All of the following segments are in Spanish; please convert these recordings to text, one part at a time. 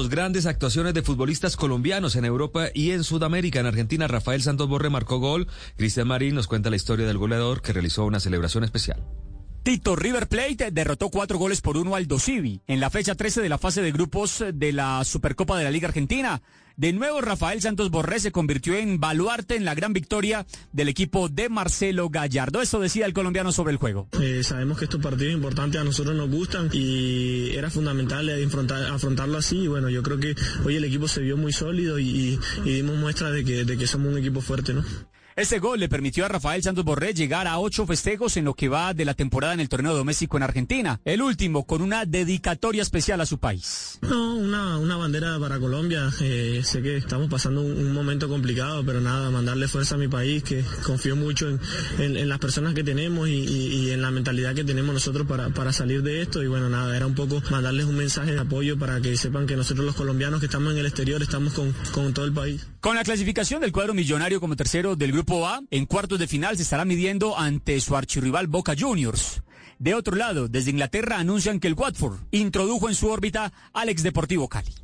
Los grandes actuaciones de futbolistas colombianos en Europa y en Sudamérica. En Argentina, Rafael Santos Borre marcó gol. Cristian Marín nos cuenta la historia del goleador que realizó una celebración especial. Tito River Plate derrotó cuatro goles por uno al Dosivi en la fecha 13 de la fase de grupos de la Supercopa de la Liga Argentina. De nuevo, Rafael Santos Borré se convirtió en baluarte en la gran victoria del equipo de Marcelo Gallardo. Eso decía el colombiano sobre el juego. Eh, sabemos que estos partidos importantes a nosotros nos gustan y era fundamental afrontar, afrontarlo así. Y bueno, yo creo que hoy el equipo se vio muy sólido y, y dimos muestra de que, de que somos un equipo fuerte, ¿no? Este gol le permitió a Rafael Santos Borré llegar a ocho festejos en lo que va de la temporada en el torneo doméstico en Argentina. El último con una dedicatoria especial a su país. No, una, una bandera para Colombia. Eh, sé que estamos pasando un, un, momento complicado, pero nada, mandarle fuerza a mi país, que confío mucho en, en, en las personas que tenemos y, y, y, en la mentalidad que tenemos nosotros para, para salir de esto. Y bueno, nada, era un poco mandarles un mensaje de apoyo para que sepan que nosotros los colombianos que estamos en el exterior estamos con, con todo el país. Con la clasificación del cuadro millonario como tercero del grupo A, en cuartos de final se estará midiendo ante su archirrival Boca Juniors. De otro lado, desde Inglaterra anuncian que el Watford introdujo en su órbita al ex Deportivo Cali.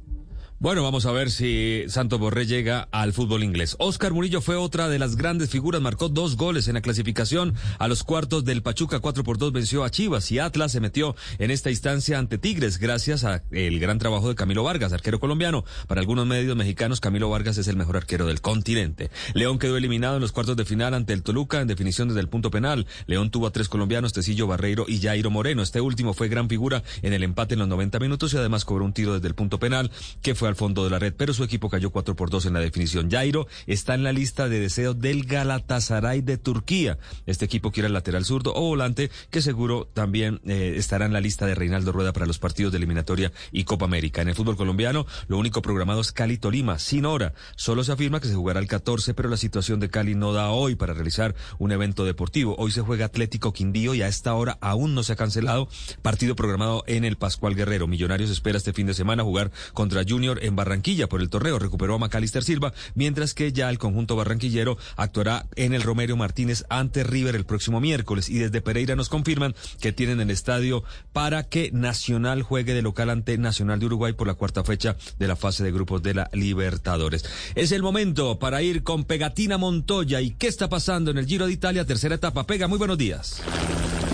Bueno, vamos a ver si Santos Borré llega al fútbol inglés. Oscar Murillo fue otra de las grandes figuras, marcó dos goles en la clasificación a los cuartos del Pachuca, 4 por 2 venció a Chivas y Atlas se metió en esta instancia ante Tigres gracias a el gran trabajo de Camilo Vargas, arquero colombiano. Para algunos medios mexicanos, Camilo Vargas es el mejor arquero del continente. León quedó eliminado en los cuartos de final ante el Toluca en definición desde el punto penal. León tuvo a tres colombianos, Tecillo Barreiro y Jairo Moreno. Este último fue gran figura en el empate en los 90 minutos y además cobró un tiro desde el punto penal que fue al fondo de la red, pero su equipo cayó 4 por 2 en la definición. Jairo está en la lista de deseos del Galatasaray de Turquía. Este equipo quiere el lateral zurdo o volante, que seguro también eh, estará en la lista de Reinaldo Rueda para los partidos de eliminatoria y Copa América. En el fútbol colombiano, lo único programado es Cali Tolima, sin hora. Solo se afirma que se jugará el 14, pero la situación de Cali no da hoy para realizar un evento deportivo. Hoy se juega Atlético Quindío y a esta hora aún no se ha cancelado partido programado en el Pascual Guerrero. Millonarios espera este fin de semana jugar contra Junior en Barranquilla por el torneo. Recuperó a Macalister Silva, mientras que ya el conjunto barranquillero actuará en el Romero Martínez ante River el próximo miércoles. Y desde Pereira nos confirman que tienen el estadio para que Nacional juegue de local ante Nacional de Uruguay por la cuarta fecha de la fase de grupos de la Libertadores. Es el momento para ir con Pegatina Montoya. ¿Y qué está pasando en el Giro de Italia? Tercera etapa. Pega, muy buenos días.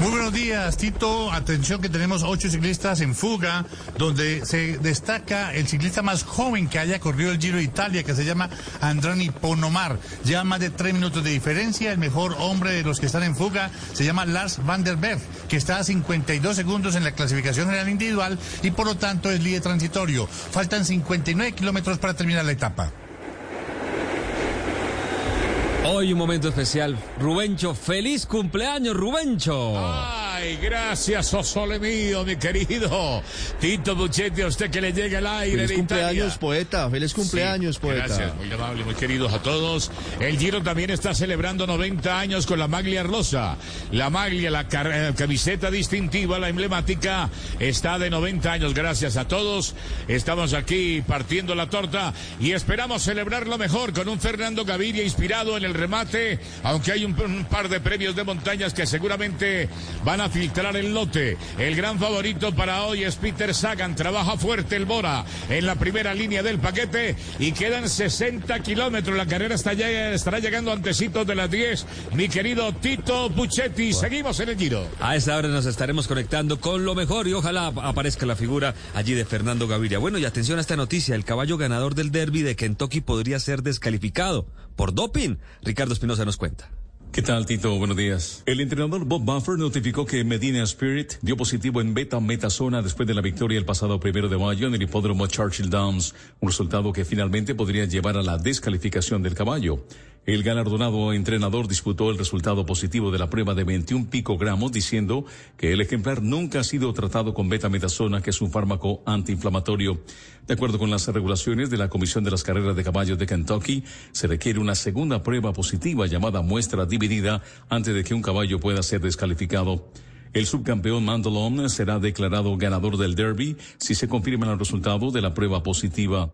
Muy buenos días, Tito. Atención que tenemos ocho ciclistas en fuga, donde se destaca el ciclista más joven que haya corrido el Giro de Italia, que se llama Andrani Ponomar. Lleva más de tres minutos de diferencia. El mejor hombre de los que están en fuga se llama Lars van der Berg, que está a 52 segundos en la clasificación general individual y por lo tanto es líder transitorio. Faltan 59 kilómetros para terminar la etapa. Hoy un momento especial. Rubencho, feliz cumpleaños, Rubencho. Ay, gracias, Osole mío, mi querido. Tito Buchetti, a usted que le llega el aire. Feliz cumpleaños, Italia. poeta. Feliz cumpleaños, Sí, poeta. Gracias, muy amable, muy queridos a todos. El Giro también está celebrando 90 años con la maglia rosa. La maglia, la eh, camiseta distintiva, la emblemática, está de 90 años. Gracias a todos. Estamos aquí partiendo la torta y esperamos celebrarlo mejor con un Fernando Gaviria inspirado en el remate, aunque hay un, un par de premios de montañas que seguramente van a filtrar el lote. El gran favorito para hoy es Peter Sagan. Trabaja fuerte el Bora en la primera línea del paquete y quedan 60 kilómetros. La carrera está ya- estará llegando antecitos de las 10. Mi querido Tito Puchetti, seguimos en el Giro. A esa hora nos estaremos conectando con lo mejor y ojalá ap- aparezca la figura allí de Fernando Gaviria. Bueno, y atención a esta noticia, el caballo ganador del derby de Kentucky podría ser descalificado por doping. Ricardo Espinosa nos cuenta. ¿Qué tal, Tito? Buenos días. El entrenador Bob Buffer notificó que Medina Spirit dio positivo en beta-metasona después de la victoria el pasado primero de mayo en el hipódromo Churchill Downs, un resultado que finalmente podría llevar a la descalificación del caballo. El galardonado entrenador disputó el resultado positivo de la prueba de 21 picogramos diciendo que el ejemplar nunca ha sido tratado con betametasona, que es un fármaco antiinflamatorio. De acuerdo con las regulaciones de la Comisión de las Carreras de Caballos de Kentucky, se requiere una segunda prueba positiva llamada muestra dividida antes de que un caballo pueda ser descalificado. El subcampeón Mandalone será declarado ganador del Derby si se confirman los resultados de la prueba positiva.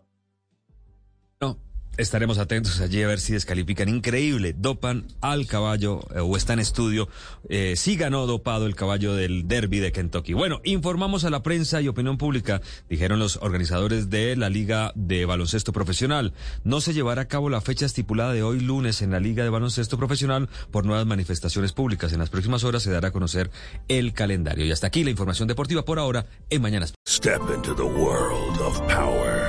Estaremos atentos allí a ver si descalifican. Increíble, dopan al caballo eh, o está en estudio. Eh, sí ganó dopado el caballo del derby de Kentucky. Bueno, informamos a la prensa y opinión pública, dijeron los organizadores de la Liga de Baloncesto Profesional. No se llevará a cabo la fecha estipulada de hoy lunes en la Liga de Baloncesto Profesional por nuevas manifestaciones públicas. En las próximas horas se dará a conocer el calendario. Y hasta aquí la información deportiva por ahora en Mañanas. Step into the world of power.